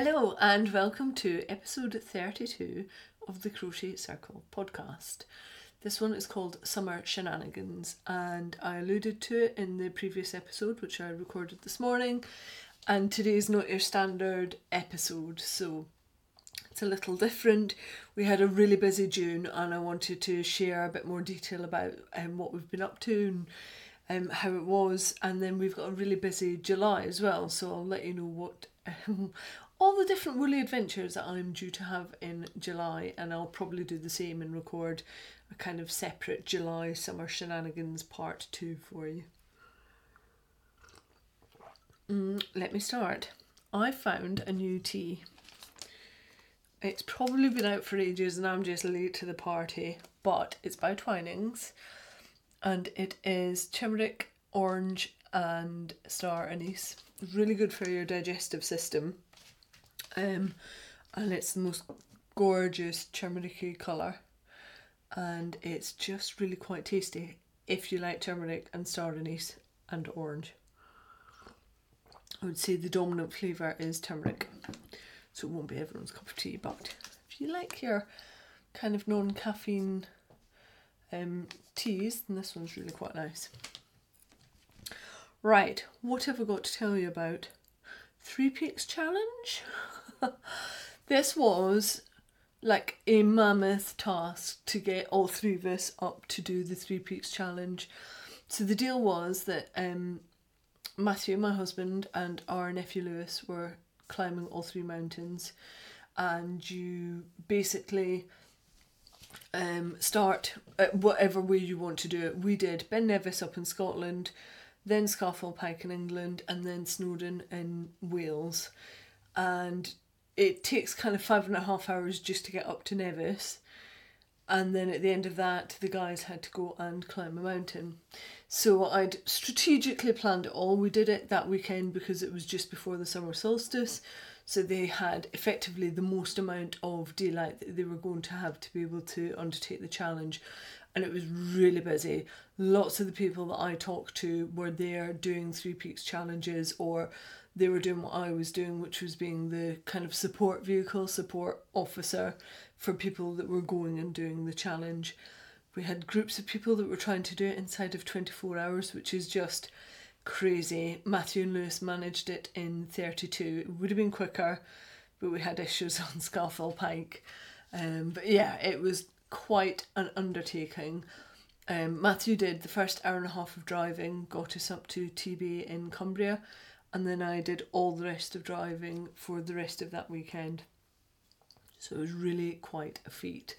Hello, and welcome to episode 32 of the Crochet Circle podcast. This one is called Summer Shenanigans, and I alluded to it in the previous episode, which I recorded this morning. And today's not your standard episode, so it's a little different. We had a really busy June, and I wanted to share a bit more detail about um, what we've been up to and um, how it was. And then we've got a really busy July as well, so I'll let you know what um, all the different woolly adventures that I'm due to have in July, and I'll probably do the same and record a kind of separate July summer shenanigans part two for you. Mm, let me start. I found a new tea. It's probably been out for ages and I'm just late to the party, but it's by Twinings and it is turmeric, orange, and star anise. Really good for your digestive system um, and it's the most gorgeous turmeric colour and it's just really quite tasty if you like turmeric and star anise and orange. I would say the dominant flavour is turmeric, so it won't be everyone's cup of tea, but if you like your kind of non caffeine um, teas, then this one's really quite nice. Right, what have I got to tell you about? Three Peaks Challenge? this was like a mammoth task to get all three of us up to do the Three Peaks Challenge. So the deal was that um, Matthew, my husband, and our nephew Lewis were climbing all three mountains, and you basically um, start whatever way you want to do it. We did Ben Nevis up in Scotland, then Scafell Pike in England, and then Snowdon in Wales. And it takes kind of five and a half hours just to get up to Nevis. And then at the end of that, the guys had to go and climb a mountain. So I'd strategically planned it all. We did it that weekend because it was just before the summer solstice. So they had effectively the most amount of daylight that they were going to have to be able to undertake the challenge. And it was really busy. Lots of the people that I talked to were there doing Three Peaks challenges or they were doing what I was doing, which was being the kind of support vehicle, support officer for people that were going and doing the challenge. We had groups of people that were trying to do it inside of 24 hours, which is just crazy. Matthew and Lewis managed it in 32. It would have been quicker, but we had issues on Scafell Pike. Um, but yeah, it was quite an undertaking. Um, Matthew did the first hour and a half of driving, got us up to Tebay in Cumbria, and then I did all the rest of driving for the rest of that weekend. So it was really quite a feat.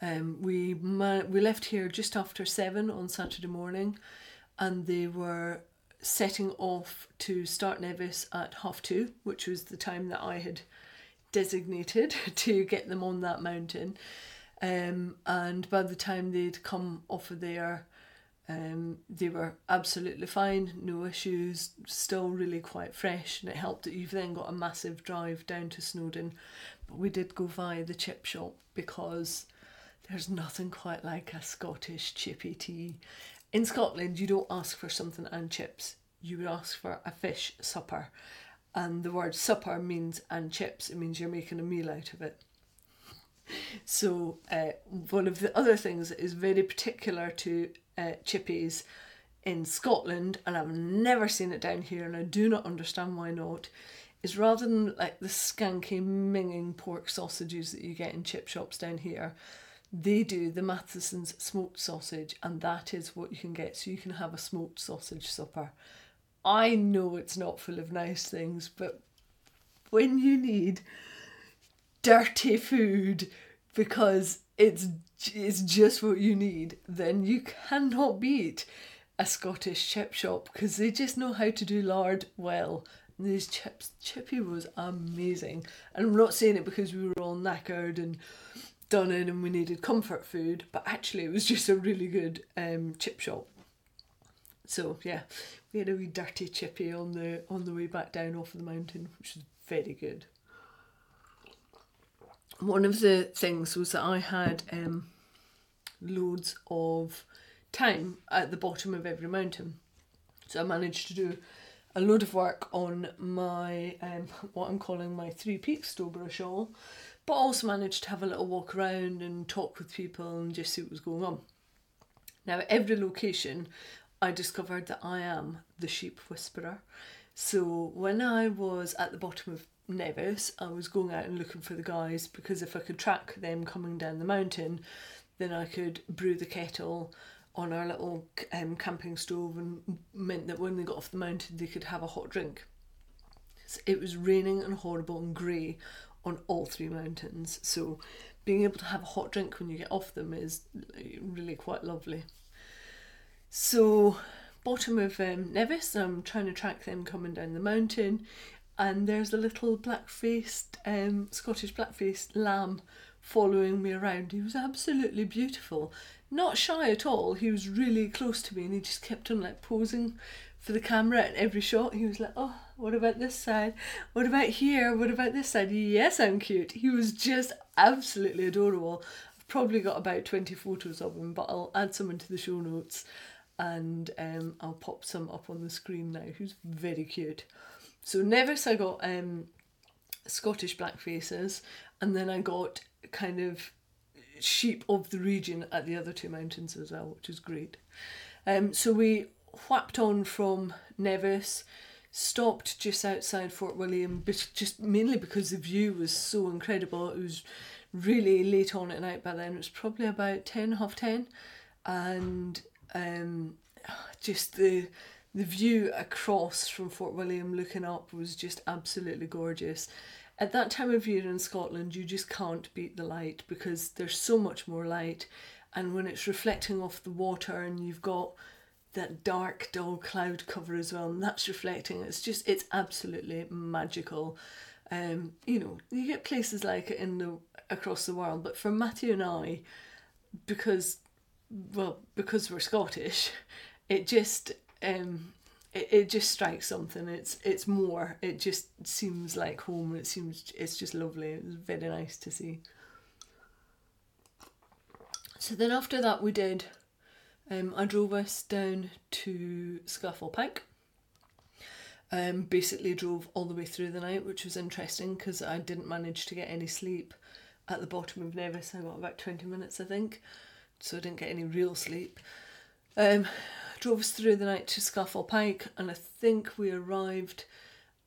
Um, we we left here just after seven on Saturday morning, and they were setting off to start Nevis at half two, which was the time that I had designated to get them on that mountain. Um, and by the time they'd come off of there, um, they were absolutely fine, no issues, still really quite fresh, and it helped that you've then got a massive drive down to Snowdon. But we did go via the chip shop because there's nothing quite like a Scottish chippy tea. In Scotland, you don't ask for something and chips, you would ask for a fish supper. And the word supper means and chips, it means you're making a meal out of it. So, uh, one of the other things that is very particular to uh, chippies in Scotland, and I've never seen it down here, and I do not understand why not, is rather than like the skanky minging pork sausages that you get in chip shops down here, they do the Matheson's smoked sausage, and that is what you can get. So you can have a smoked sausage supper. I know it's not full of nice things, but when you need dirty food because it's it's just what you need, then you cannot beat a Scottish chip shop because they just know how to do lard well. And these chips, Chippy was amazing. And I'm not saying it because we were all knackered and done in and we needed comfort food, but actually it was just a really good um, chip shop. So yeah, we had a wee dirty chippy on the on the way back down off of the mountain, which was very good one of the things was that I had um, loads of time at the bottom of every mountain. So I managed to do a load of work on my um, what I'm calling my Three Peaks Stowborough shawl, but also managed to have a little walk around and talk with people and just see what was going on. Now, at every location, I discovered that I am the sheep whisperer. So when I was at the bottom of Nevis, I was going out and looking for the guys because if I could track them coming down the mountain, then I could brew the kettle on our little um, camping stove and meant that when they got off the mountain they could have a hot drink. It was raining and horrible and grey on all three mountains, so being able to have a hot drink when you get off them is really quite lovely. So, bottom of um, Nevis, I'm trying to track them coming down the mountain, and there's a little black faced um, Scottish black faced lamb following me around. He was absolutely beautiful, not shy at all. He was really close to me, and he just kept on like posing for the camera at every shot. He was like, "Oh, what about this side? What about here? What about this side? Yes, I'm cute." He was just absolutely adorable. I've probably got about twenty photos of him, but I'll add some into the show notes, and um, I'll pop some up on the screen now. Who's very cute. So Nevis, I got um, Scottish black faces, and then I got kind of sheep of the region at the other two mountains as well, which is great. Um, so we whapped on from Nevis, stopped just outside Fort William, but just mainly because the view was so incredible. It was really late on at night by then. It was probably about ten, half ten, and um, just the the view across from Fort William looking up was just absolutely gorgeous. At that time of year in Scotland, you just can't beat the light because there's so much more light, and when it's reflecting off the water and you've got that dark dull cloud cover as well and that's reflecting it's just it's absolutely magical um you know you get places like it in the across the world but for matthew and i because well because we're scottish it just um it, it just strikes something it's it's more it just seems like home it seems it's just lovely it was very nice to see so then after that we did um, I drove us down to Scafell Pike. Um, basically drove all the way through the night, which was interesting because I didn't manage to get any sleep at the bottom of Nevis. I got about 20 minutes, I think, so I didn't get any real sleep. Um, drove us through the night to Scafell Pike, and I think we arrived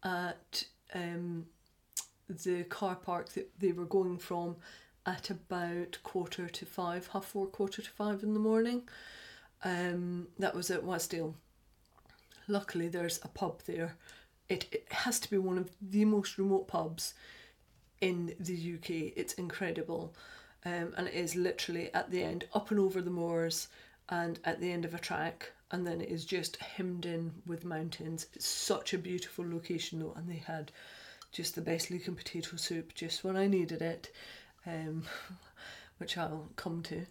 at um, the car park that they were going from at about quarter to five, half four, quarter to five in the morning. Um, that was at Wasdale. Luckily, there's a pub there. It, it has to be one of the most remote pubs in the UK. It's incredible. Um, and it is literally at the end, up and over the moors, and at the end of a track, and then it is just hemmed in with mountains. It's such a beautiful location, though, and they had just the best looking potato soup just when I needed it, um, which I'll come to.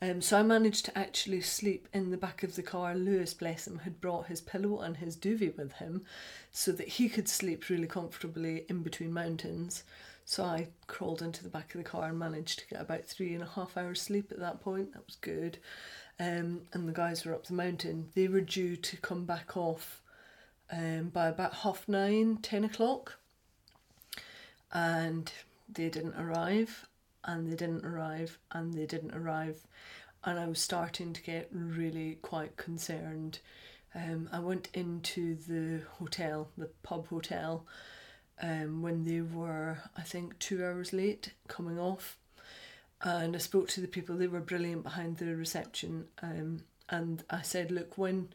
Um, so I managed to actually sleep in the back of the car. Lewis, bless him, had brought his pillow and his duvet with him so that he could sleep really comfortably in between mountains. So I crawled into the back of the car and managed to get about three and a half hours sleep at that point. That was good. Um, and the guys were up the mountain. They were due to come back off um, by about half nine, ten o'clock. And they didn't arrive and they didn't arrive and they didn't arrive and I was starting to get really quite concerned. Um, I went into the hotel, the pub hotel, um, when they were, I think, two hours late coming off. And I spoke to the people, they were brilliant behind the reception. Um, and I said, Look, when,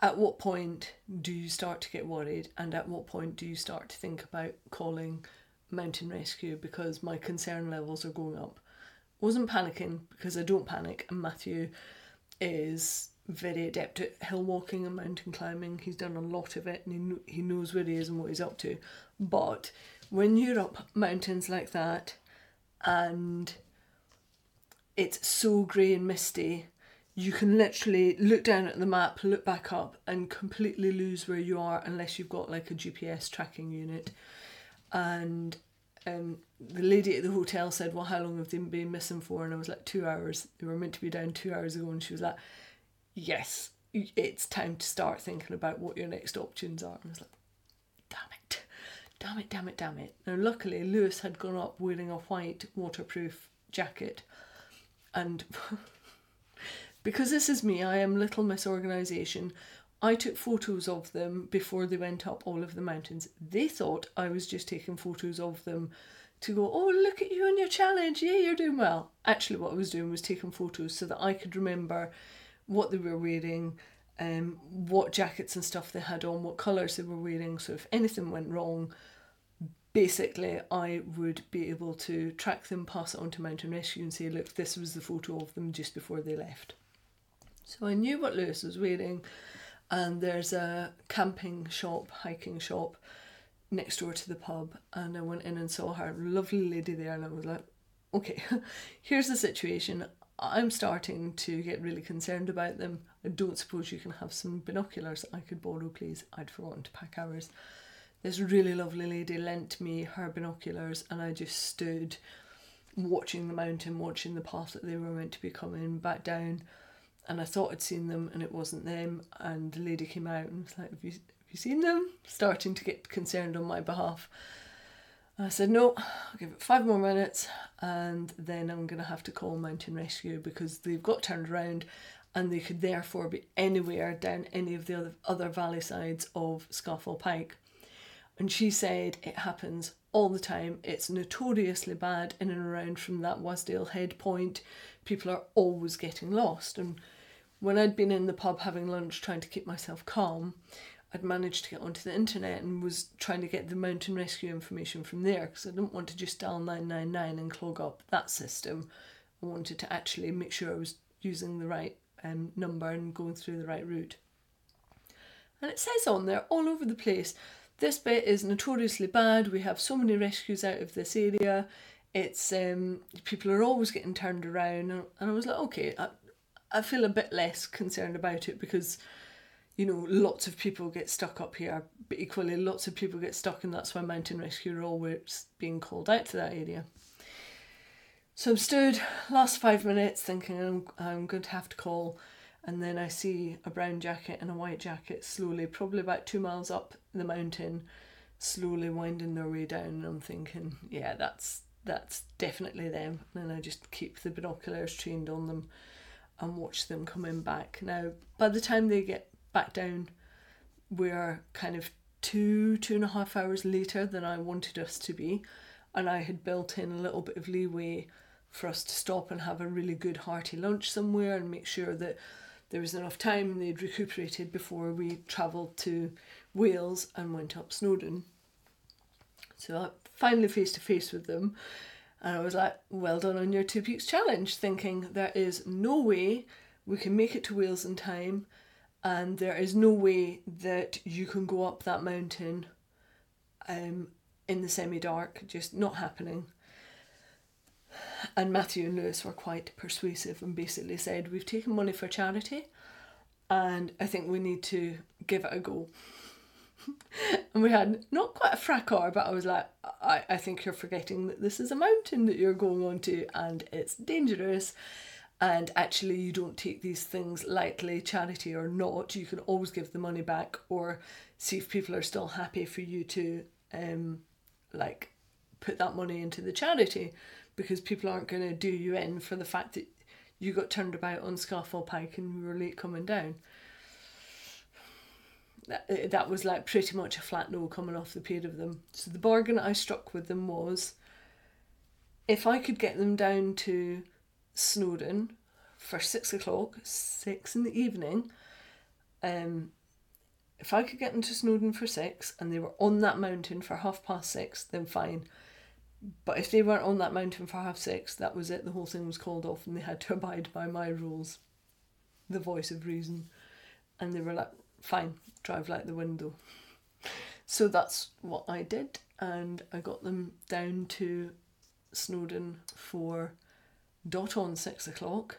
at what point do you start to get worried? And at what point do you start to think about calling mountain rescue because my concern levels are going up. Wasn't panicking because I don't panic, and Matthew is very adept at hill walking and mountain climbing. He's done a lot of it and he, he knows where he is and what he's up to. But when you're up mountains like that and it's so grey and misty, you can literally look down at the map, look back up, and completely lose where you are unless you've got like a GPS tracking unit and um, the lady at the hotel said, "Well, how long have they been missing for?" And I was like, two hours. They were meant to be down two hours ago, and she was like, "Yes, it's time to start thinking about what your next options are. And I was like, damn it, damn it, damn it, damn it. Now, luckily, Lewis had gone up wearing a white waterproof jacket, and because this is me, I am little miss organisation. I took photos of them before they went up all of the mountains. They thought I was just taking photos of them to go, oh, look at you and your challenge. Yeah, you're doing well. Actually, what I was doing was taking photos so that I could remember what they were wearing, um, what jackets and stuff they had on, what colours they were wearing. So if anything went wrong, basically I would be able to track them, pass it on to Mountain Rescue and say, look, this was the photo of them just before they left. So I knew what Lewis was wearing, and there's a camping shop, hiking shop next door to the pub, and I went in and saw her lovely lady there, and I was like, okay, here's the situation. I'm starting to get really concerned about them. Don't suppose you can have some binoculars I could borrow, please. I'd forgotten to pack ours. This really lovely lady lent me her binoculars, and I just stood watching the mountain, watching the path that they were meant to be coming back down. And I thought I'd seen them, and it wasn't them. And the lady came out and was like, "Have you have you seen them?" Starting to get concerned on my behalf. I said, no, I'll give it five more minutes and then I'm going to have to call Mountain Rescue because they've got turned around and they could therefore be anywhere down any of the other, other valley sides of Scafell Pike. And she said it happens all the time. It's notoriously bad in and around from that Wasdale head point. People are always getting lost. And when I'd been in the pub having lunch trying to keep myself calm, I'd managed to get onto the internet and was trying to get the mountain rescue information from there because I didn't want to just dial 999 and clog up that system. I wanted to actually make sure I was using the right um, number and going through the right route. And it says on there all over the place this bit is notoriously bad. We have so many rescues out of this area. It's um, people are always getting turned around, and I was like, okay, I, I feel a bit less concerned about it because you know, lots of people get stuck up here, but equally lots of people get stuck, and that's why mountain rescue are always being called out to that area. So I'm stood last five minutes thinking I'm, I'm going to have to call, and then I see a brown jacket and a white jacket slowly, probably about two miles up the mountain, slowly winding their way down. And I'm thinking, yeah, that's that's definitely them. And I just keep the binoculars trained on them and watch them coming back. Now, by the time they get back down. We're kind of two, two and a half hours later than I wanted us to be. And I had built in a little bit of leeway for us to stop and have a really good hearty lunch somewhere and make sure that there was enough time they'd recuperated before we travelled to Wales and went up Snowdon. So I finally face to face with them and I was like, well done on your two peaks challenge, thinking there is no way we can make it to Wales in time and there is no way that you can go up that mountain um, in the semi dark, just not happening. And Matthew and Lewis were quite persuasive and basically said, We've taken money for charity and I think we need to give it a go. and we had not quite a fracas, but I was like, I, I think you're forgetting that this is a mountain that you're going on to and it's dangerous and actually you don't take these things lightly charity or not you can always give the money back or see if people are still happy for you to um like put that money into the charity because people aren't going to do you in for the fact that you got turned about on Scafell Pike and we were late coming down that, eh, that was like pretty much a flat no coming off the pair of them so the bargain I struck with them was if I could get them down to Snowdon for six o'clock, six in the evening. Um, if I could get them to Snowdon for six and they were on that mountain for half past six, then fine. But if they weren't on that mountain for half six, that was it. The whole thing was called off and they had to abide by my rules, the voice of reason. And they were like, fine, drive like the window. So that's what I did. And I got them down to Snowdon for dot on six o'clock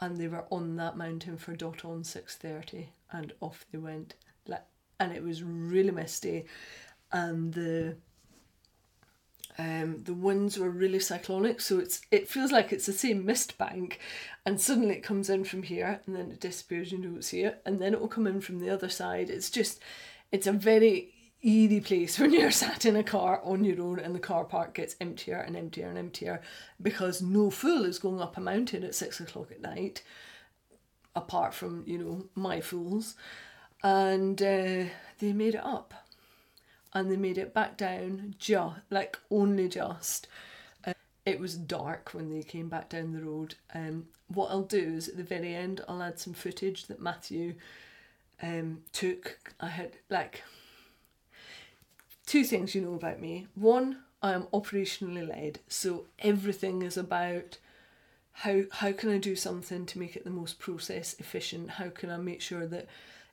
and they were on that mountain for dot on 6.30 and off they went and it was really misty and the Um, the winds were really cyclonic, so it's it feels like it's the same mist bank, and suddenly it comes in from here and then it disappears. You don't see it, and then it will come in from the other side. It's just, it's a very eerie place when you're sat in a car on your own and the car park gets emptier and emptier and emptier because no fool is going up a mountain at six o'clock at night, apart from you know my fools, and uh, they made it up and they made it back down just like only just uh, it was dark when they came back down the road. Um what i'll do is at the very end i'll add some footage that matthew um took. I had like two things you know about me. One i am operationally led so everything is about how how can i do something to make it the most process efficient? How can i make sure that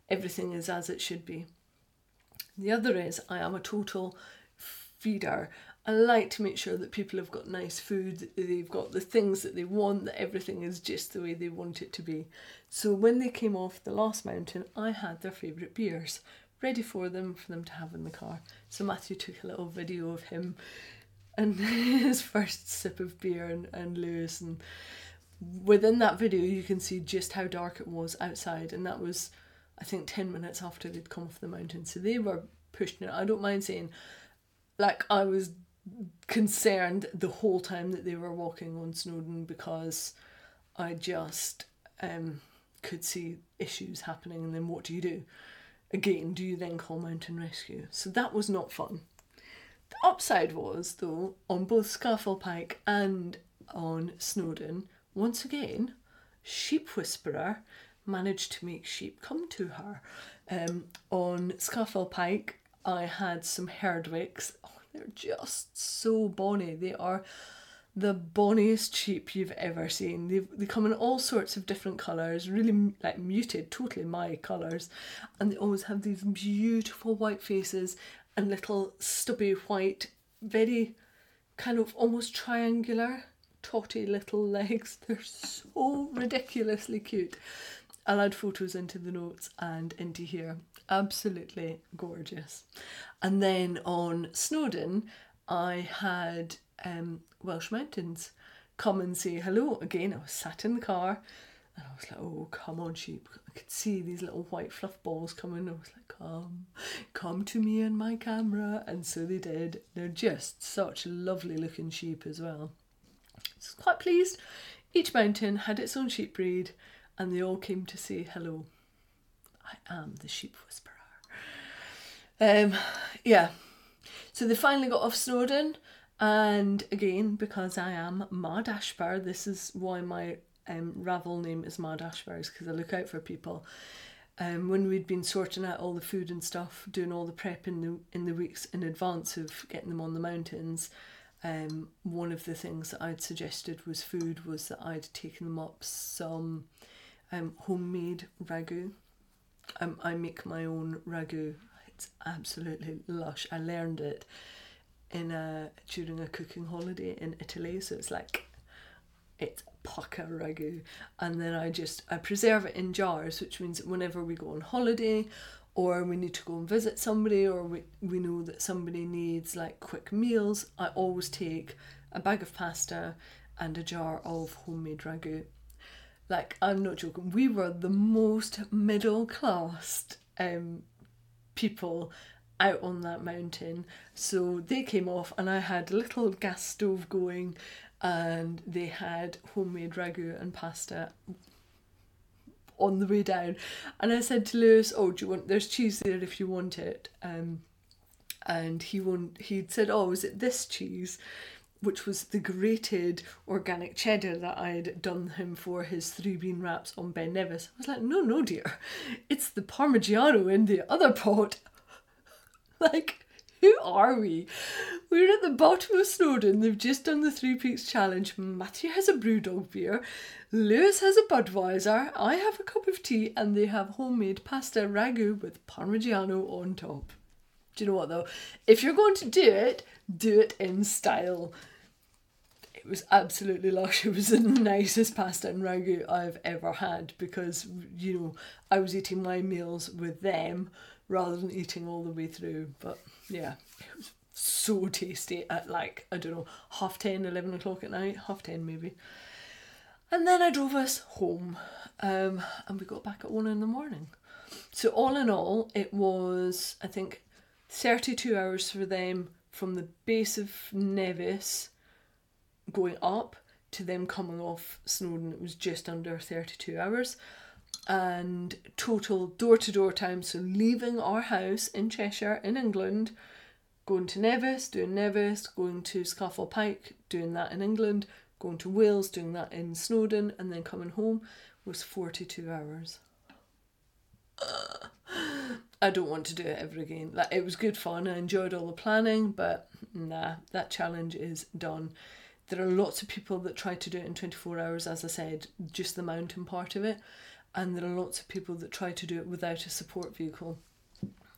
everything is as it should be the other is I am a total feeder. I like to make sure that people have got nice food, they've got the things that they want, that everything is just the way they want it to be. So when they came off the last mountain, I had their favourite beers ready for them for them to have in the car. So Matthew took a little video of him and his first sip of beer and, and Lewis and within that video you can see just how dark it was outside and that was I think 10 minutes after they'd come off the mountain. So they were pushing it. I don't mind saying, like, I was concerned the whole time that they were walking on Snowdon because I just um, could see issues happening. And then what do you do? Again, do you then call mountain rescue? So that was not fun. The upside was, though, on both Scafell Pike and on Snowdon, once again, Sheep Whisperer managed to make sheep come to her. Um, on Scafell Pike, I had some Herdwicks. Oh, they're just so bonny. They are the bonniest sheep you've ever seen. They they come in all sorts of different colours, really like muted, totally my colours, and they always have these beautiful white faces and little stubby white, very kind of almost triangular, totty little legs. They're so ridiculously cute. I'll add photos into the notes and into here. Absolutely gorgeous. And then on Snowdon, I had um, Welsh Mountains come and say hello again. I was sat in the car and I was like, oh, come on, sheep. I could see these little white fluff balls coming. I was like, come, come to me and my camera. And so they did. They're just such lovely looking sheep as well. I was quite pleased. Each mountain had its own sheep breed and they all came to say hello. I am the sheep whisperer. Um, yeah. So they finally got off Snowdon, and again, because I am Mad Ashbar, this is why my um, Ravel name is Mad Ashbar, is because I look out for people. Um, when we'd been sorting out all the food and stuff, doing all the prep in the in the weeks in advance of getting them on the mountains, um, one of the things that I'd suggested was food was that I'd taken them up some um, homemade ragu. Um, I make my own ragu. It's absolutely lush. I learned it in a during a cooking holiday in Italy, so it's like it's pukka ragu, and then I just I preserve it in jars, which means whenever we go on holiday or we need to go and visit somebody or we, we know that somebody needs like quick meals, I always take a bag of pasta and a jar of homemade ragu like I'm not joking, we were the most middle class um, people out on that mountain. So they came off, and I had a little gas stove going, and they had homemade ragu and pasta on the way down. And I said to Lewis, "Oh, do you want? There's cheese there if you want it." Um, and he won't. He'd said, "Oh, is it this cheese?" Which was the grated organic cheddar that I'd done him for his three bean wraps on Ben Nevis. I was like, no, no, dear, it's the Parmigiano in the other pot. like, who are we? We're at the bottom of Snowdon. They've just done the Three Peaks Challenge. Matthew has a Brewdog beer. Lewis has a Budweiser. I have a cup of tea, and they have homemade pasta ragu with Parmigiano on top. Do you know what though? If you're going to do it, do it in style. It was absolutely lush. It was the nicest pasta and ragu I've ever had because, you know, I was eating my meals with them rather than eating all the way through. But yeah, it was so tasty at like, I don't know, half 10, 11 o'clock at night, half 10 maybe. And then I drove us home um, and we got back at one in the morning. So, all in all, it was, I think, 32 hours for them from the base of Nevis going up to them coming off Snowdon. It was just under 32 hours. And total door to door time, so leaving our house in Cheshire in England, going to Nevis, doing Nevis, going to Scafell Pike, doing that in England, going to Wales, doing that in Snowdon, and then coming home was 42 hours. I don't want to do it ever again. Like it was good fun. I enjoyed all the planning, but nah, that challenge is done. There are lots of people that try to do it in 24 hours, as I said, just the mountain part of it. And there are lots of people that try to do it without a support vehicle.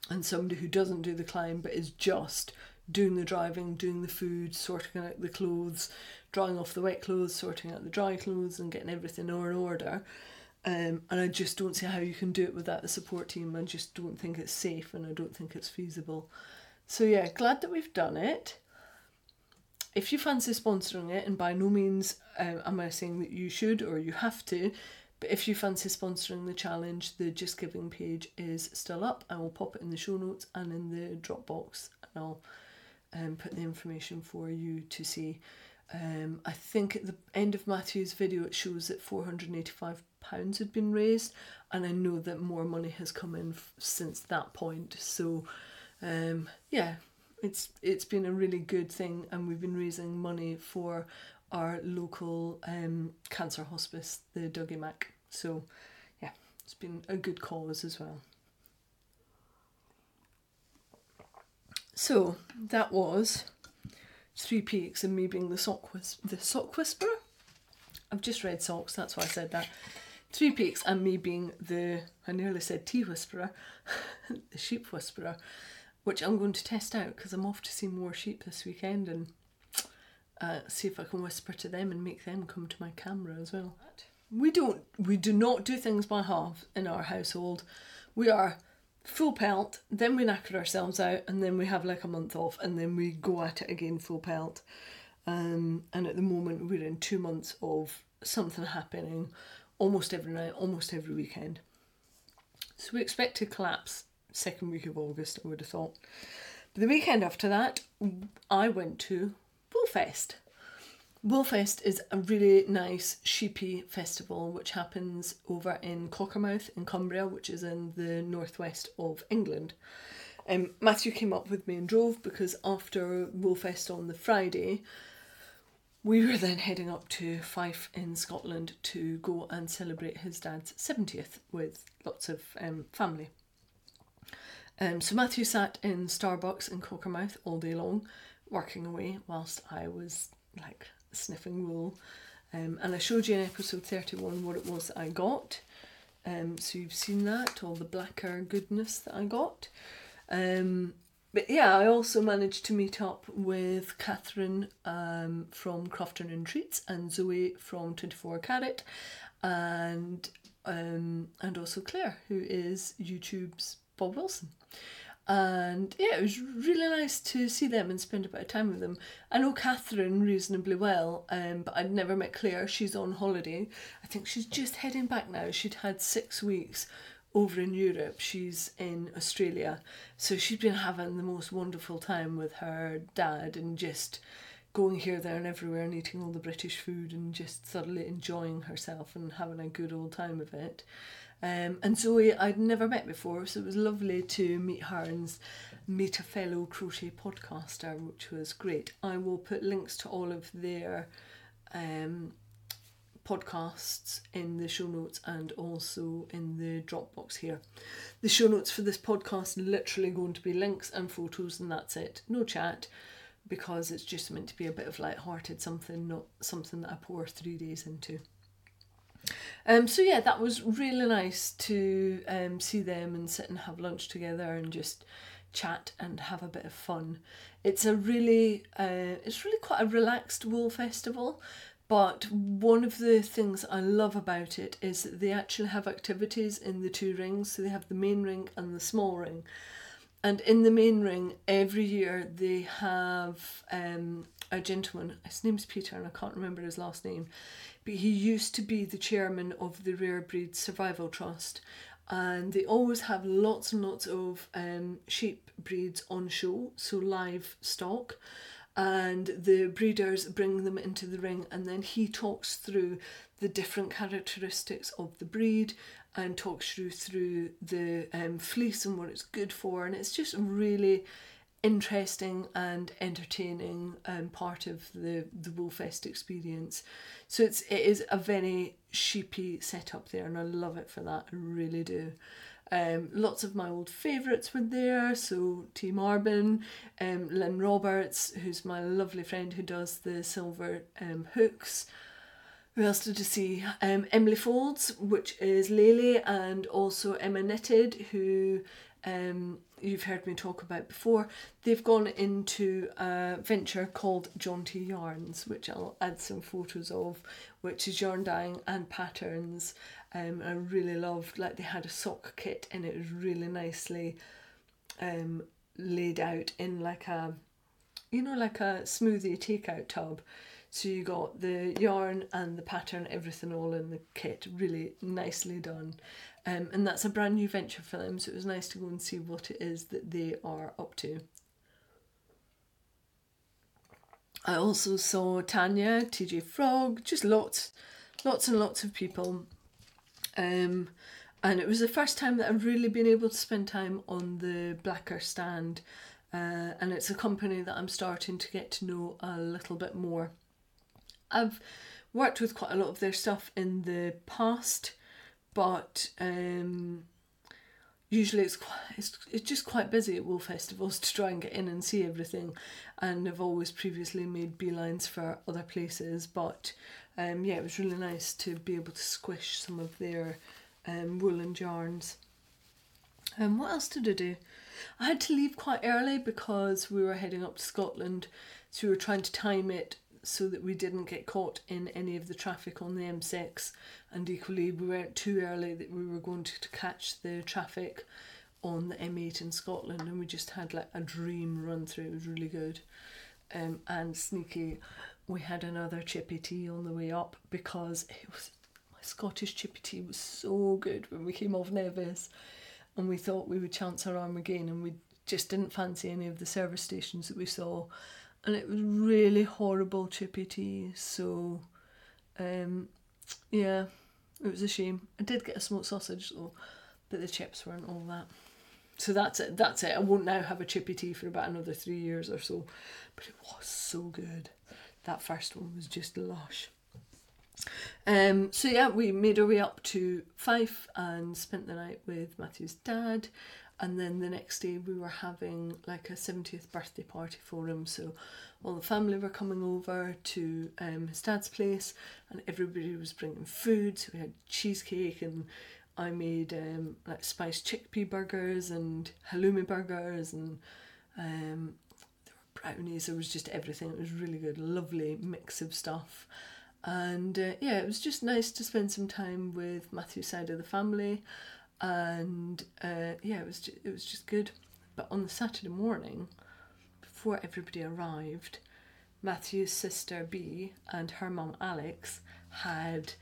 And somebody who doesn't do the climb but is just doing the driving, doing the food, sorting out the clothes, drying off the wet clothes, sorting out the dry clothes, and getting everything in order. Um, and I just don't see how you can do it without the support team. I just don't think it's safe and I don't think it's feasible. So, yeah, glad that we've done it. If you fancy sponsoring it, and by no means um, am I saying that you should or you have to, but if you fancy sponsoring the challenge, the Just Giving page is still up. I will pop it in the show notes and in the Dropbox, and I'll um, put the information for you to see. Um, I think at the end of Matthew's video, it shows that £485 had been raised, and I know that more money has come in f- since that point. So, um, yeah, it's it's been a really good thing, and we've been raising money for our local um, cancer hospice, the Dougie Mac. So, yeah, it's been a good cause as well. So that was Three Peaks and me being the sock whis- the sock whisperer. I've just read socks, that's why I said that. Three Peaks and me being the I nearly said tea whisperer, the sheep whisperer, which I'm going to test out because I'm off to see more sheep this weekend and uh, see if I can whisper to them and make them come to my camera as well. We don't we do not do things by half in our household. We are full pelt, then we knacker ourselves out, and then we have like a month off, and then we go at it again full pelt. Um, and at the moment, we're in two months of something happening almost every night, almost every weekend. So we expect to collapse second week of August, I would have thought. But the weekend after that, I went to Woolfest. Woolfest is a really nice sheepy festival which happens over in Cockermouth in Cumbria, which is in the northwest of England. Um, Matthew came up with me and drove because after Woolfest on the Friday, we were then heading up to Fife in Scotland to go and celebrate his dad's 70th with lots of um, family. Um, so Matthew sat in Starbucks in Cockermouth all day long, working away, whilst I was like sniffing wool. Um, and I showed you in episode 31 what it was that I got. Um, so you've seen that, all the Blacker goodness that I got. Um, but yeah, I also managed to meet up with Catherine um, from Crofton and Treats and Zoe from 24 Carat and um, and also Claire, who is YouTube's Bob Wilson. And yeah, it was really nice to see them and spend a bit of time with them. I know Catherine reasonably well, um, but I'd never met Claire. She's on holiday. I think she's just heading back now. She'd had six weeks over in Europe. She's in Australia. So she'd been having the most wonderful time with her dad and just going here, there, and everywhere and eating all the British food and just thoroughly enjoying herself and having a good old time of it. Um, and Zoe, I'd never met before, so it was lovely to meet her and meet a fellow crochet podcaster, which was great. I will put links to all of their um, podcasts in the show notes and also in the Dropbox here. The show notes for this podcast literally going to be links and photos, and that's it. No chat because it's just meant to be a bit of light-hearted something, not something that I pour three days into. Um, so yeah, that was really nice to um, see them and sit and have lunch together and just chat and have a bit of fun. It's a really, uh, it's really quite a relaxed wool festival. But one of the things I love about it is that they actually have activities in the two rings. So they have the main ring and the small ring. and in the main ring every year they have um, a gentleman. His name's Peter, and I can't remember his last name, he used to be the chairman of the Rare Breed Survival Trust, and they always have lots and lots of um, sheep breeds on show, so live stock and the breeders bring them into the ring and then he talks through the different characteristics of the breed and talks you through the um, fleece and what it's good for and it's just really interesting and entertaining um, part of the the Woolfest experience so it's it is a very sheepy setup there and I love it for that I really do um, lots of my old favourites were there. So T. Marbin, um, Lynn Roberts, who's my lovely friend who does the silver um, hooks. Who else did you see? Um, Emily Folds, which is Lele, and also Emma Knitted, who um, you've heard me talk about before. They've gone into a venture called Jaunty Yarns, which I'll add some photos of, which is yarn dyeing and patterns. Um, I really loved like they had a sock kit and it was really nicely um, laid out in like a you know like a smoothie takeout tub. So you got the yarn and the pattern everything all in the kit really nicely done um, and that's a brand new venture for them so it was nice to go and see what it is that they are up to I also saw Tanya, TJ Frog, just lots, lots and lots of people um, and it was the first time that I've really been able to spend time on the Blacker stand. Uh, and it's a company that I'm starting to get to know a little bit more. I've worked with quite a lot of their stuff in the past, but um, usually it's quite it's, it's just quite busy at wool festivals to try and get in and see everything and I've always previously made beelines for other places but um, yeah, it was really nice to be able to squish some of their um, woolen yarns. Um, what else did I do? I had to leave quite early because we were heading up to Scotland, so we were trying to time it so that we didn't get caught in any of the traffic on the M6, and equally we weren't too early that we were going to, to catch the traffic on the M8 in Scotland, and we just had like a dream run through. It was really good, um, and sneaky we had another chippy tea on the way up because it was my Scottish chippy tea was so good when we came off Nevis. And we thought we would chance our arm again and we just didn't fancy any of the service stations that we saw and it was really horrible chippy tea so um yeah it was a shame. I did get a smoked sausage though but the chips weren't all that. So that's it that's it. I won't now have a chippy tea for about another three years or so but it was so good. That first one was just lush. Um, so yeah, we made our way up to Fife and spent the night with Matthew's dad. And then the next day we were having like a 70th birthday party for him. So all the family were coming over to um, his dad's place and everybody was bringing food. So we had cheesecake and I made um, like spiced chickpea burgers and halloumi burgers and um, there were brownies. There was just everything. It was really good, lovely mix of stuff. And uh, yeah, it was just nice to spend some time with Matthew's side of the family, and uh, yeah, it was just, it was just good. But on the Saturday morning, before everybody arrived, Matthew's sister B and her mum Alex had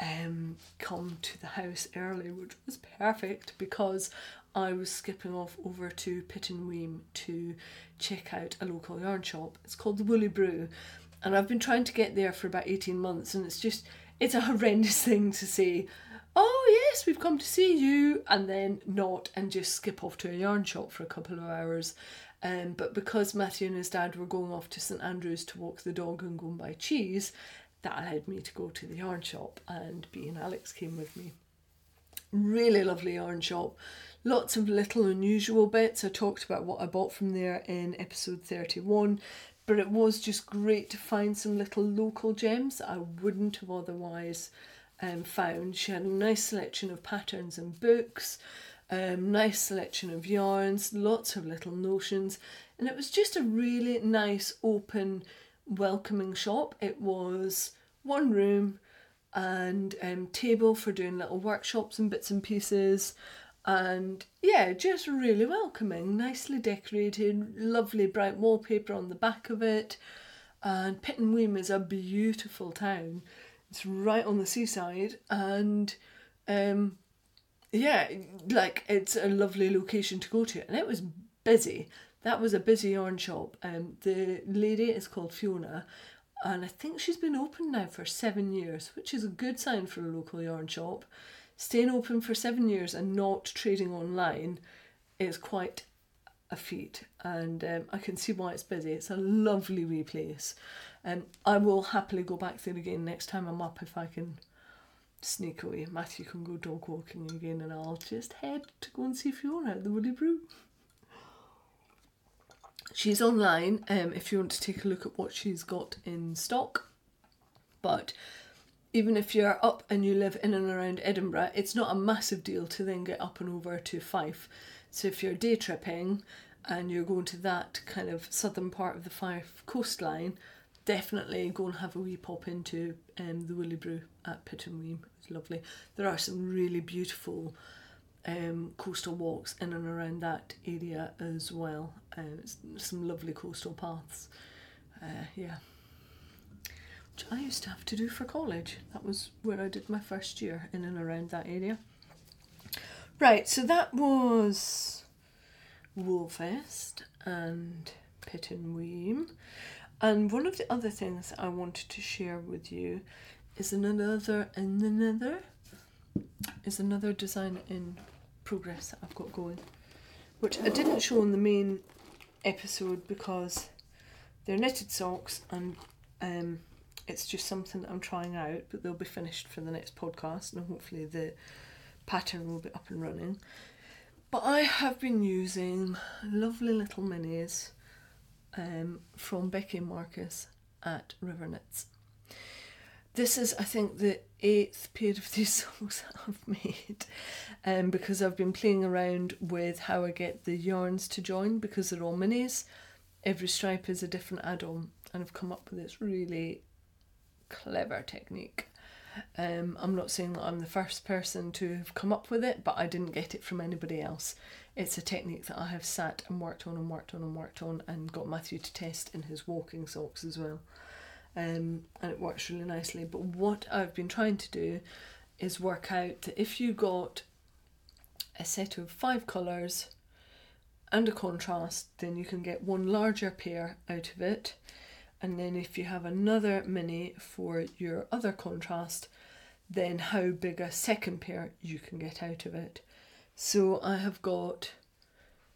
um, come to the house early, which was perfect because I was skipping off over to Pittenweem to check out a local yarn shop. It's called the Woolly Brew, and I've been trying to get there for about 18 months, and it's just, it's a horrendous thing to say, oh yes, we've come to see you, and then not, and just skip off to a yarn shop for a couple of hours. Um, but because Matthew and his dad were going off to St Andrews to walk the dog and go and buy cheese, that allowed me to go to the yarn shop, and B and Alex came with me. Really lovely yarn shop lots of little unusual bits. I talked about what I bought from there in episode 31, but it was just great to find some little local gems that I wouldn't have otherwise um, found. She had a nice selection of patterns and books, um, nice selection of yarns, lots of little notions, and it was just a really nice, open, welcoming shop. It was one room and um, table for doing little workshops and bits and pieces and yeah, just really welcoming, nicely decorated, lovely bright wallpaper on the back of it. And Pittenweem is a beautiful town. It's right on the seaside, and um, yeah, like it's a lovely location to go to. And it was busy. That was a busy yarn shop. Um, the lady is called Fiona, and I think she's been open now for seven years, which is a good sign for a local yarn shop staying open for seven years and not trading online is quite a feat and um, I can see why it's busy. It's a lovely wee place. And um, I will happily go back there again next time I'm up if I can sneak away. Matthew can go dog walking again and I'll just head to go and see Fiona at the Woolly Brew. She's online um, if you want to take a look at what she's got in stock. But even if you're up and you live in and around Edinburgh, it's not a massive deal to then get up and over to Fife. So if you're day tripping and you're going to that kind of southern part of the Fife coastline, definitely go and have a wee pop into um, the Woolly Brew at Pittenweem. It's lovely. There are some really beautiful um, coastal walks in and around that area as well. Uh, some lovely coastal paths. Uh, yeah which I used to have to do for college. That was where I did my first year in and around that area. Right, so that was Woolfest and Pittenweem. And one of the other things I wanted to share with you is another and another is another design in progress that I've got going, which I didn't show in the main episode because they're knitted socks and um, it's just something that I'm trying out, but they'll be finished for the next podcast, and hopefully the pattern will be up and running. But I have been using lovely little minis um, from Becky Marcus at River Knits. This is, I think, the eighth pair of these socks I've made um, because I've been playing around with how I get the yarns to join because they're all minis. Every stripe is a different add on, and I've come up with this really clever technique. Um, I'm not saying that I'm the first person to have come up with it, but I didn't get it from anybody else. It's a technique that I have sat and worked on and worked on and worked on and got Matthew to test in his walking socks as well. Um, and it works really nicely. But what I've been trying to do is work out that if you got a set of five colours and a contrast, then you can get one larger pair out of it and then if you have another mini for your other contrast then how big a second pair you can get out of it so I have got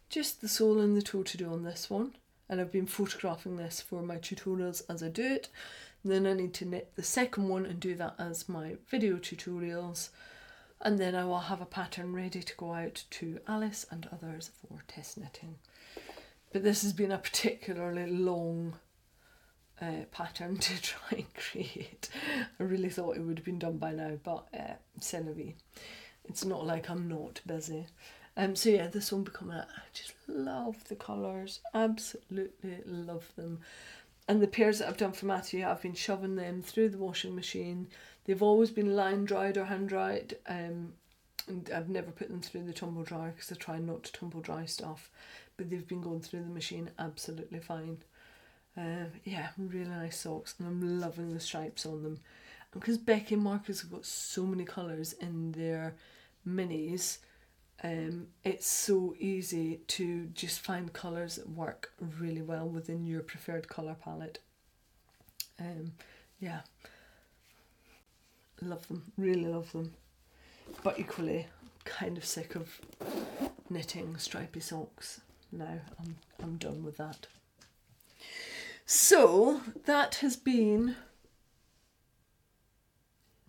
just the sole and the toe to do on this one and I've been photographing this for my tutorials as I do it. Then I need to knit the second one and do that as my video tutorials. And then I will have a pattern ready to go out to Alice and others for test knitting. But this has been a particularly long uh, pattern to try and create. I really thought it would have been done by now, but uh, c'est It's not like I'm not busy. Um, so yeah, this one becoming I just love the colours, absolutely love them. And the pairs that I've done for Matthew, I've been shoving them through the washing machine. They've always been line dried or hand dried. Um, and I've never put them through the tumble dryer because I try not to tumble dry stuff. But they've been going through the machine absolutely fine. Uh, yeah, really nice socks, and I'm loving the stripes on them. Because Becky and Marcus have got so many colours in their minis, um, it's so easy to just find colours that work really well within your preferred colour palette. Um, yeah, love them, really love them. But equally, kind of sick of knitting stripy socks now. I'm, I'm done with that. So that has been.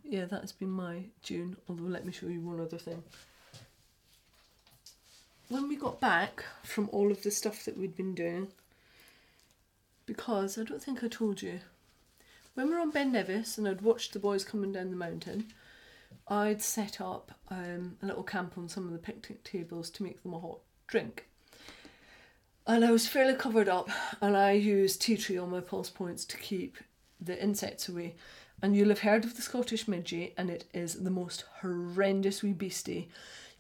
Yeah, that has been my June. Although, let me show you one other thing. When we got back from all of the stuff that we'd been doing, because I don't think I told you, when we were on Ben Nevis and I'd watched the boys coming down the mountain, I'd set up um, a little camp on some of the picnic tables to make them a hot drink. And I was fairly covered up, and I used tea tree on my pulse points to keep the insects away. And you'll have heard of the Scottish midgie, and it is the most horrendous wee beastie.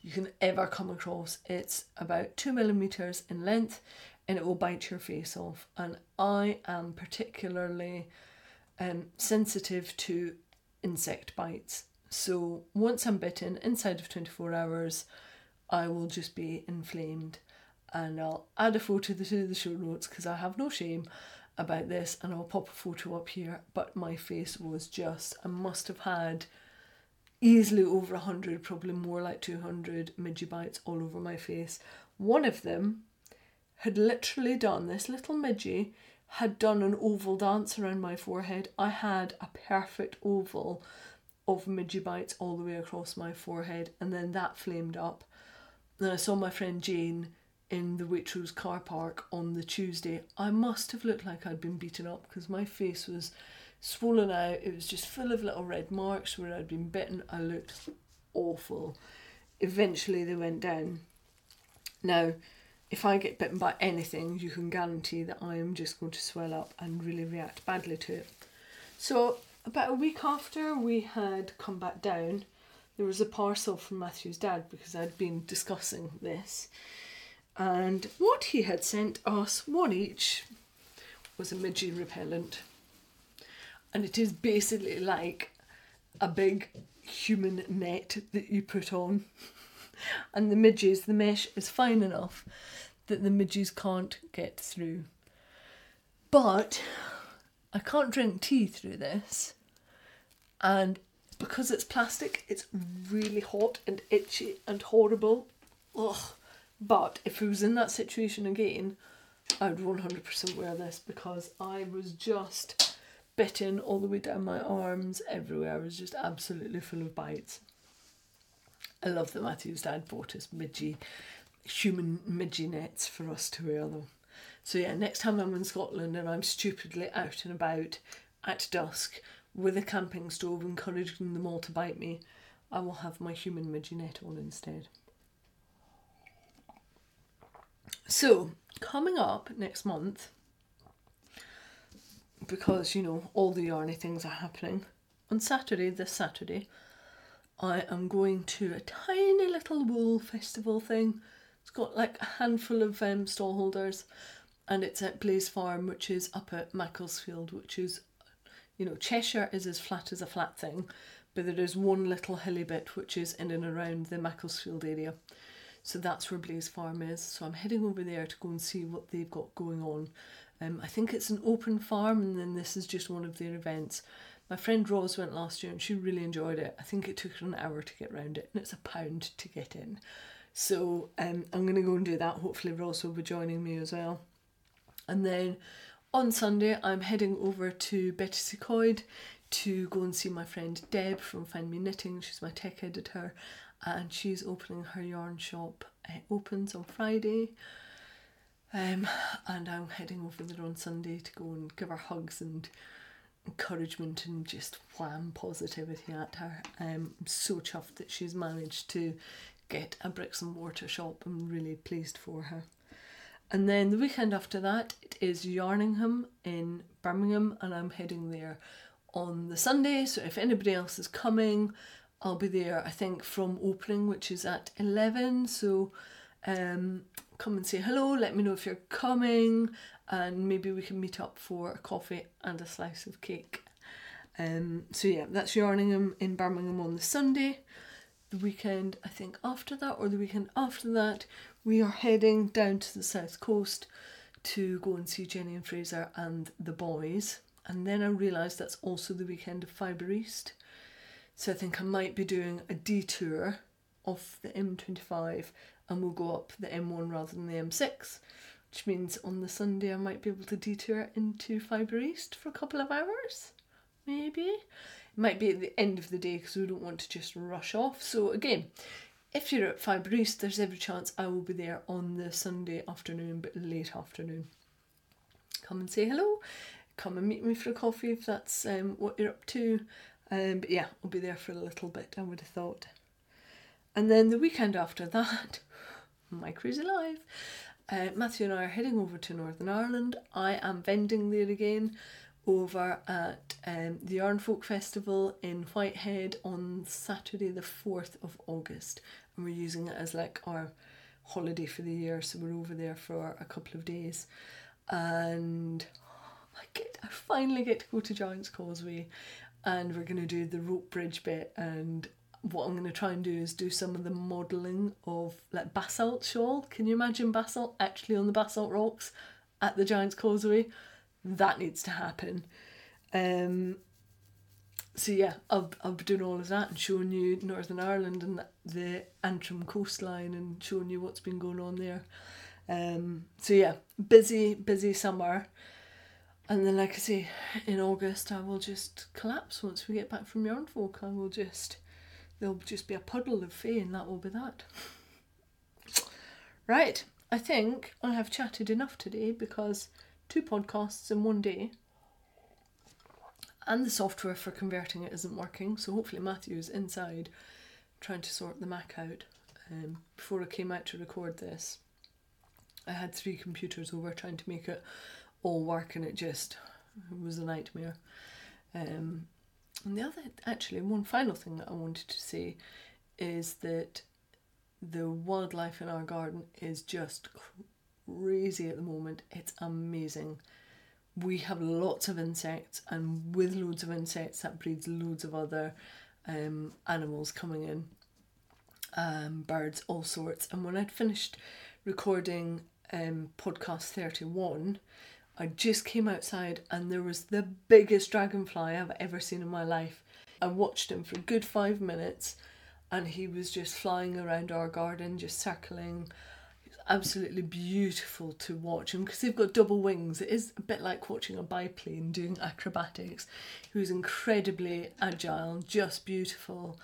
you can ever come across. It's about two millimeters in length and it will bite your face off. And I am particularly um, sensitive to insect bites. So once I'm bitten, inside of 24 hours, I will just be inflamed. And I'll add a photo to the show notes because I have no shame about this and I'll pop a photo up here. But my face was just, I must have had easily over 100, probably more like 200 midgie bites all over my face. One of them had literally done, this little midgie had done an oval dance around my forehead. I had a perfect oval of midgie bites all the way across my forehead, and then that flamed up. Then I saw my friend Jane in the Waitrose car park on the Tuesday. I must have looked like I'd been beaten up because my face was swollen out. It was just full of little red marks where I'd been bitten. I looked awful. Eventually, they went down. Now, if I get bitten by anything, you can guarantee that I am just going to swell up and really react badly to it. So, about a week after we had come back down, there was a parcel from Matthew's dad because I'd been discussing this. And what he had sent us, one each, was a midge repellent and it is basically like a big human net that you put on. and the midges, the mesh is fine enough that the midges can't get through. But I can't drink tea through this, and because it's plastic, it's really hot and itchy and horrible. Ugh. But if I was in that situation again, I would 100% wear this because I was just bitten all the way down my arms, everywhere. I was just absolutely full of bites. I love that Matthew's dad bought us midgie, human midgie nets for us to wear them. So yeah, next time I'm in Scotland and I'm stupidly out and about at dusk with a camping stove encouraging them all to bite me, I will have my human midgie net on instead. So, coming up next month, because you know all the yarny things are happening. On Saturday, this Saturday, I am going to a tiny little wool festival thing. It's got like a handful of um, stallholders, and it's at Blaze Farm, which is up at Macclesfield, which is, you know, Cheshire is as flat as a flat thing, but there is one little hilly bit which is in and around the Macclesfield area. So that's where Blaze Farm is. So I'm heading over there to go and see what they've got going on. Um, I think it's an open farm, and then this is just one of their events. My friend Rose went last year and she really enjoyed it. I think it took her an hour to get round it, and it's a pound to get in. So um, I'm going to go and do that. Hopefully, Rose will be joining me as well. And then on Sunday, I'm heading over to Betws-y-Coed to go and see my friend Deb from Find Me Knitting. She's my tech editor, and she's opening her yarn shop. It opens on Friday. Um, and I'm heading over there on Sunday to go and give her hugs and encouragement and just wham positivity at her. Um, I'm so chuffed that she's managed to get a bricks and mortar shop. I'm really pleased for her. And then the weekend after that, it is Yarningham in Birmingham, and I'm heading there on the Sunday. So if anybody else is coming, I'll be there, I think, from opening, which is at 11. So um, come and say hello, let me know if you're coming, and maybe we can meet up for a coffee and a slice of cake. Um, so yeah, that's Yarningham in Birmingham on the Sunday. The weekend, I think after that, or the weekend after that, we are heading down to the south coast to go and see Jenny and Fraser and the boys. And then I realised that's also the weekend of Fibre East. So I think I might be doing a detour off the M25 and we'll go up the M1 rather than the M6, which means on the Sunday I might be able to detour into Fibre East for a couple of hours, maybe. It might be at the end of the day because we don't want to just rush off. So again, if you're at Fibre East, there's every chance I will be there on the Sunday afternoon, but late afternoon. Come and say hello. Come and meet me for a coffee if that's um, what you're up to. Um, but yeah, I'll be there for a little bit, I would have thought. And then the weekend after that, my cruise alive. Uh, Matthew and I are heading over to Northern Ireland. I am vending there again over at um, the Yarn Folk Festival in Whitehead on Saturday, the 4th of August. And we're using it as like our holiday for the year, so we're over there for a couple of days. And I get, I finally get to go to Giant's Causeway, and we're gonna do the rope bridge bit. And what I'm gonna try and do is do some of the modelling of like basalt shawl. Can you imagine basalt actually on the basalt rocks at the Giant's Causeway? that needs to happen. Um, so yeah, I'll, I'll be doing all of that and showing you Northern Ireland and the, the Antrim coastline and showing you what's been going on there. Um, so yeah, busy, busy summer. And then, like I say, in August, I will just collapse once we get back from Yarn Folk. I will just, there'll just be a puddle of Fae, and that will be that. Right, I think I have chatted enough today because two podcasts in one day. And the software for converting it isn't working, so hopefully Matthew's inside trying to sort the Mac out. Um, before I came out to record this, I had three computers over trying to make it all work, and it just it was a nightmare. Um, and the other, actually, one final thing that I wanted to say is that the wildlife in our garden is just crazy at the moment. It's amazing. We have lots of insects, and with loads of insects, that breeds loads of other um, animals coming in, um, birds, all sorts. And when I'd finished recording um, podcast 31, I just came outside and there was the biggest dragonfly I've ever seen in my life. I watched him for a good five minutes and he was just flying around our garden, just circling It's absolutely beautiful to watch. him because they've got double wings, it is a bit like watching a biplane doing acrobatics. He was incredibly agile, just beautiful.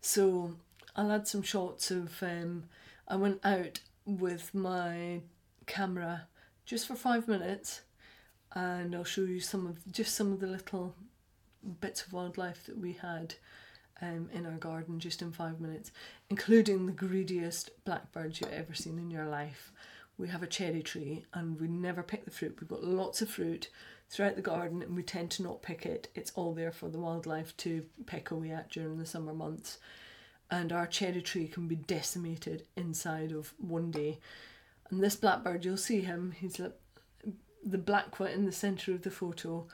So I'll add some shots of. Um, I went out with my camera just for five minutes, and I'll show you some of just some of the little bits of wildlife that we had um, in our garden just in five minutes, including the greediest blackbirds you've ever seen in your life. We have a cherry tree and we never pick the fruit. We've got lots of fruit throughout the garden and we tend to not pick it. It's all there for the wildlife to peck away at during the summer months. And our cherry tree can be decimated inside of one day. And this blackbird, you'll see him, he's like the black one in the centre of the photo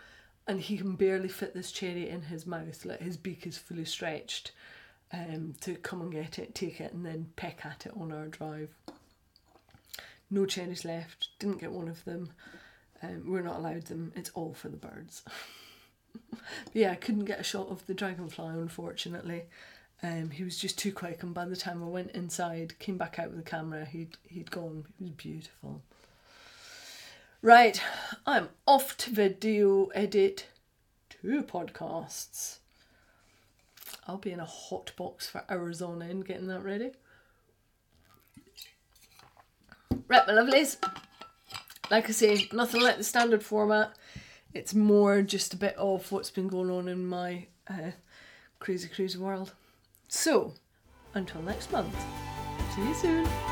and he can barely fit this cherry in his mouth. Like his beak is fully stretched um, to come and get it, take it, and then peck at it on our drive. No cherries left. Didn't get one of them. Um, we're not allowed them. It's all for the birds. yeah, I couldn't get a shot of the dragonfly, unfortunately. Um, he was just too quick, and by the time I went inside, came back out with the camera, he'd he'd gone. He was beautiful. Right, I'm off to video edit two podcasts. I'll be in a hot box for hours on end getting that ready. Right, my lovelies. Like I say, nothing like the standard format. It's more just a bit of what's been going on in my uh, crazy, crazy world. So, until next month, see you soon.